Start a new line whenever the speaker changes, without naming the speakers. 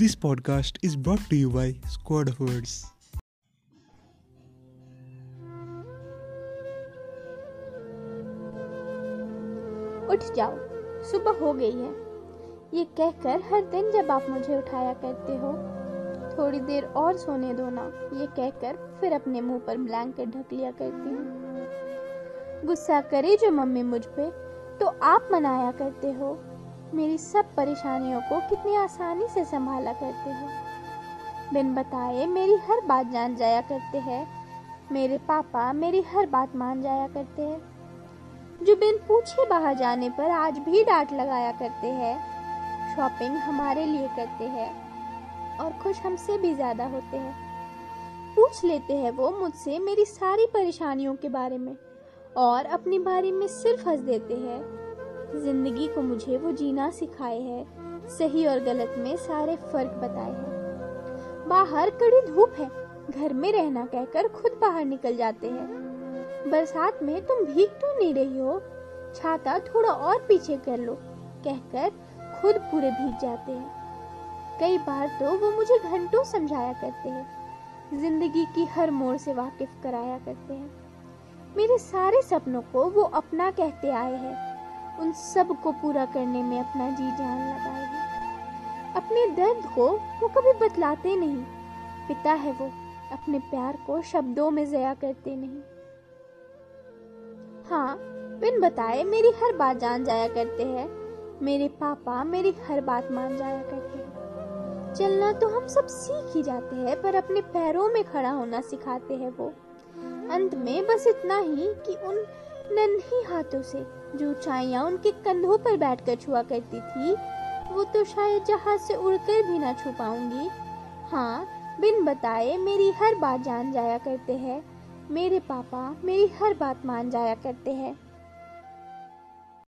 This podcast is brought to you by Squad of Words.
उठ जाओ, सुबह हो गई है। ये कहकर हर दिन जब आप मुझे उठाया करते हो, थोड़ी देर और सोने दो ना। ये कहकर फिर अपने मुँह पर ब्लैंकेट ढक लिया करती हूँ। गुस्सा करे जो मम्मी मुझ पे तो आप मनाया करते हो। मेरी सब परेशानियों को कितनी आसानी से संभाला करते हो। बिन बताए मेरी हर बात जान जाया करते हैं। मेरे पापा मेरी हर बात मान जाया करते हैं। जो बिन पूछे बाहर जाने पर आज भी डांट लगाया करते हैं। शॉपिंग हमारे लिए करते हैं और खुश हमसे भी ज़्यादा होते हैं। पूछ लेते हैं वो मुझसे मेरी सारी परेशानियों के बारे में और अपनी बारे में सिर्फ़ हंस देते हैं। ज़िंदगी को मुझे वो जीना सिखाए है। सही और गलत में सारे फ़र्क बताए हैं। बाहर कड़ी धूप है। घर में रहना कहकर खुद बाहर निकल जाते हैं। बरसात में तुम भीग तो नहीं रही हो। छाता थोड़ा और पीछे कर लो, कहकर खुद पूरे भीग जाते हैं। कई बार तो वो मुझे घंटों समझाया करते हैं। ज़िंदगी की हर मोड़ से वाकिफ कराया करते हैं। मेरे सारे सपनों को वो अपना कहते आए हैं। उन सबको पूरा करने में अपना जी जान लगाए हैं। अपने दर्द को वो कभी बतलाते नहीं। पिता है वो, अपने प्यार को शब्दों में जया करते नहीं। हाँ बिन बताए मेरी हर बात जान जाया करते हैं। मेरे पापा मेरी हर बात मान जाया करते हैं। चलना तो हम सब सीख ही जाते हैं, पर अपने पैरों में खड़ा होना सिखाते हैं वो। अंत में बस इतना ही कि उन नन्ही हाथों से जो छाया उनके कंधों पर बैठकर छुआ करती थी, वो तो शायद जहाज़ से उड़कर भी ना छू पाऊँगी। हाँ बिन बताए मेरी हर बात जान जाया करते हैं। मेरे पापा मेरी हर बात मान जाया करते हैं।